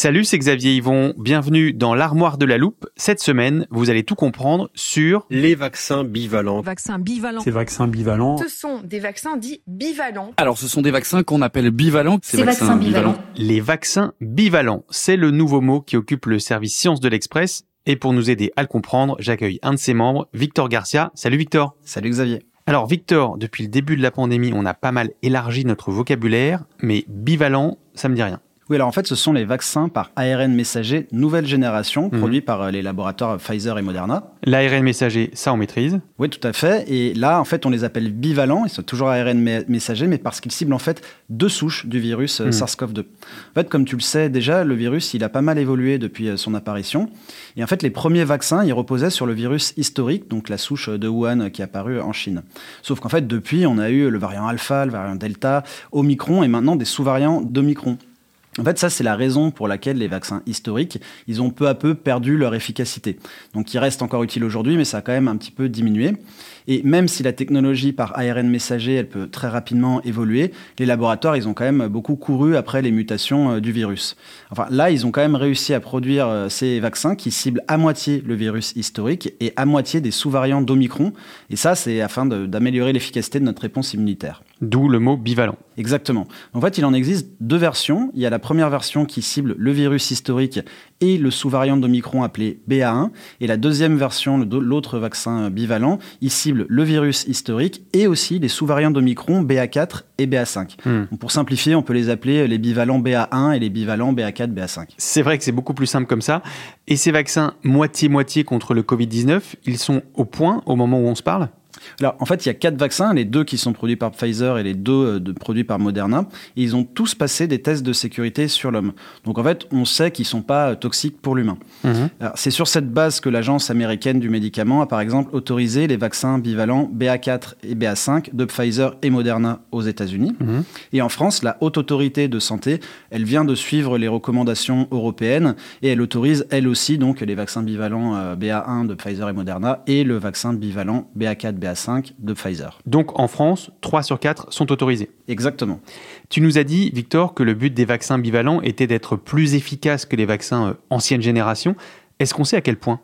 Salut, c'est Xavier Yvon. Bienvenue dans l'armoire de la loupe. Cette semaine, vous allez tout comprendre sur les vaccins bivalents. Vaccins bivalents. Ces vaccins bivalents. Ce sont des vaccins dits bivalents. Alors, ce sont des vaccins qu'on appelle bivalents. Ces, vaccins, bivalents. Les vaccins bivalents, c'est le nouveau mot qui occupe le service Sciences de l'Express. Et pour nous aider à le comprendre, j'accueille un de ses membres, Victor Garcia. Salut Victor. Salut Xavier. Alors Victor, depuis le début de la pandémie, on a pas mal élargi notre vocabulaire, mais bivalent, ça me dit rien. Oui, alors en fait, ce sont les vaccins par ARN messager nouvelle génération mhm. produits par euh, les laboratoires Pfizer et Moderna. L'ARN messager, ça on maîtrise Oui, tout à fait. Et là, en fait, on les appelle bivalents. Ils sont toujours ARN messager, mais parce qu'ils ciblent en fait deux souches du virus euh, mhm. SARS-CoV-2. En fait, comme tu le sais déjà, le virus, il a pas mal évolué depuis euh, son apparition. Et en fait, les premiers vaccins, ils reposaient sur le virus historique, donc la souche de Wuhan qui est apparue en Chine. Sauf qu'en fait, depuis, on a eu le variant alpha, le variant delta, Omicron et maintenant des sous-variants d'Omicron. En fait, ça, c'est la raison pour laquelle les vaccins historiques, ils ont peu à peu perdu leur efficacité. Donc, ils restent encore utiles aujourd'hui, mais ça a quand même un petit peu diminué. Et même si la technologie par ARN messager, elle peut très rapidement évoluer, les laboratoires, ils ont quand même beaucoup couru après les mutations euh, du virus. Enfin, là, ils ont quand même réussi à produire euh, ces vaccins qui ciblent à moitié le virus historique et à moitié des sous-variants d'Omicron. Et ça, c'est afin d'améliorer l'efficacité de notre réponse immunitaire. D'où le mot bivalent. Exactement. En fait, il en existe deux versions. Il y a la première version qui cible le virus historique et le sous-variant d'Omicron appelé BA1. Et la deuxième version, l'autre vaccin bivalent, il cible le virus historique et aussi les sous-variants d'Omicron BA4 et BA5. Hmm. pour simplifier, on peut les appeler les bivalents BA1 et les bivalents BA4, BA5. C'est vrai que c'est beaucoup plus simple comme ça. Et ces vaccins moitié-moitié contre le Covid-19, ils sont au point au moment où on se parle? Alors, en fait, il y a quatre vaccins, les deux qui sont produits par Pfizer et les deux euh, de, produits par Moderna. Et ils ont tous passé des tests de sécurité sur l'homme. Donc, en fait, on sait qu'ils ne sont pas euh, toxiques pour l'humain. Mhm. C'est sur cette base que l'Agence américaine du médicament a, par exemple, autorisé les vaccins bivalents BA4 et BA5 de Pfizer et Moderna aux États-Unis. Mhm. Et en France, la Haute Autorité de Santé, elle vient de suivre les recommandations européennes et elle autorise, elle aussi, donc, les vaccins bivalents euh, BA1 de Pfizer et Moderna et le vaccin bivalent BA4, BA5 5 de Pfizer. Donc en France, 3 sur 4 sont autorisés. Exactement. Tu nous as dit, Victor, que le but des vaccins bivalents était d'être plus efficaces que les vaccins euh, ancienne génération. Est-ce qu'on sait à quel point?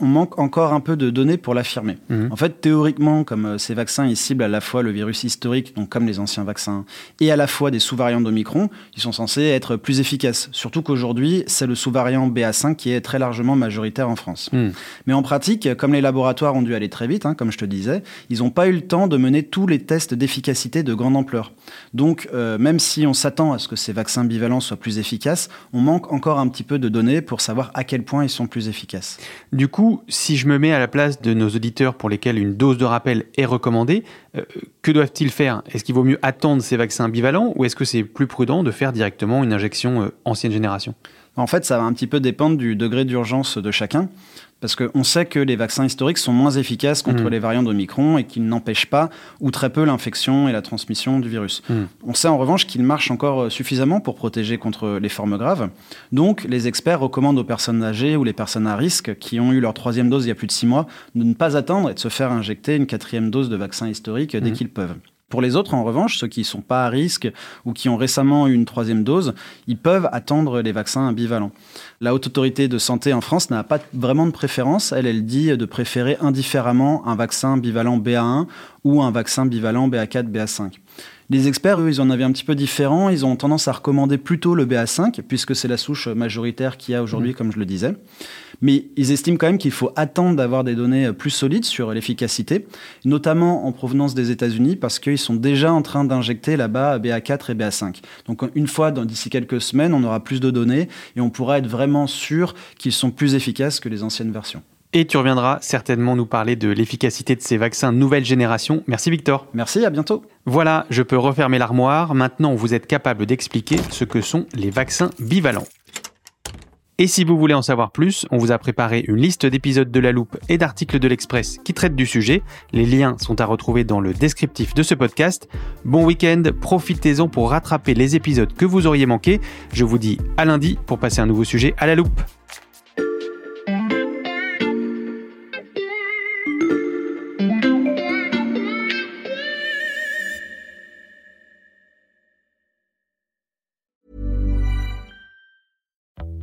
On manque encore un peu de données pour l'affirmer. Mhm. En fait, théoriquement, comme euh, ces vaccins, ils ciblent à la fois le virus historique, donc comme les anciens vaccins, et à la fois des sous-variants d'Omicron, ils sont censés être plus efficaces. Surtout qu'aujourd'hui, c'est le sous-variant BA5 qui est très largement majoritaire en France. Mhm. Mais en pratique, comme les laboratoires ont dû aller très vite, hein, comme je te disais, ils n'ont pas eu le temps de mener tous les tests d'efficacité de grande ampleur. Donc, euh, même si on s'attend à ce que ces vaccins bivalents soient plus efficaces, on manque encore un petit peu de données pour savoir à quel point ils sont plus efficaces. Du coup, si je me mets à la place de nos auditeurs pour lesquels une dose de rappel est recommandée, euh, que doivent-ils faire? Est-ce qu'il vaut mieux attendre ces vaccins bivalents ou est-ce que c'est plus prudent de faire directement une injection euh, ancienne génération? En fait, ça va un petit peu dépendre du degré d'urgence de chacun. Parce qu'on sait que les vaccins historiques sont moins efficaces contre mmh. les variants d'Omicron et qu'ils n'empêchent pas ou très peu l'infection et la transmission du virus. Mmh. On sait en revanche qu'ils marchent encore suffisamment pour protéger contre les formes graves. Donc, les experts recommandent aux personnes âgées ou les personnes à risque qui ont eu leur troisième dose il y a plus de six mois de ne pas attendre et de se faire injecter une quatrième dose de vaccin historique dès mmh. qu'ils peuvent. Pour les autres, en revanche, ceux qui ne sont pas à risque ou qui ont récemment eu une troisième dose, ils peuvent attendre les vaccins bivalents. La Haute Autorité de Santé en France n'a pas vraiment de préférence. Elle, elle dit de préférer indifféremment un vaccin bivalent BA1 ou un vaccin bivalent BA4, BA5. Les experts, eux, ils en avaient un petit peu différent. Ils ont tendance à recommander plutôt le BA5, puisque c'est la souche majoritaire qu'il y a aujourd'hui, mmh. comme je le disais. Mais ils estiment quand même qu'il faut attendre d'avoir des données plus solides sur l'efficacité, notamment en provenance des États-Unis, parce qu'ils sont déjà en train d'injecter là-bas BA4 et BA5. Donc une fois, d'ici quelques semaines, on aura plus de données et on pourra être vraiment sûr qu'ils sont plus efficaces que les anciennes versions. Et tu reviendras certainement nous parler de l'efficacité de ces vaccins nouvelle génération. Merci Victor. Merci, à bientôt. Voilà, je peux refermer l'armoire. Maintenant, vous êtes capable d'expliquer ce que sont les vaccins bivalents. Et si vous voulez en savoir plus, on vous a préparé une liste d'épisodes de La Loupe et d'articles de l'Express qui traitent du sujet. Les liens sont à retrouver dans le descriptif de ce podcast. Bon week-end, profitez-en pour rattraper les épisodes que vous auriez manqués. Je vous dis à lundi pour passer un nouveau sujet à La Loupe.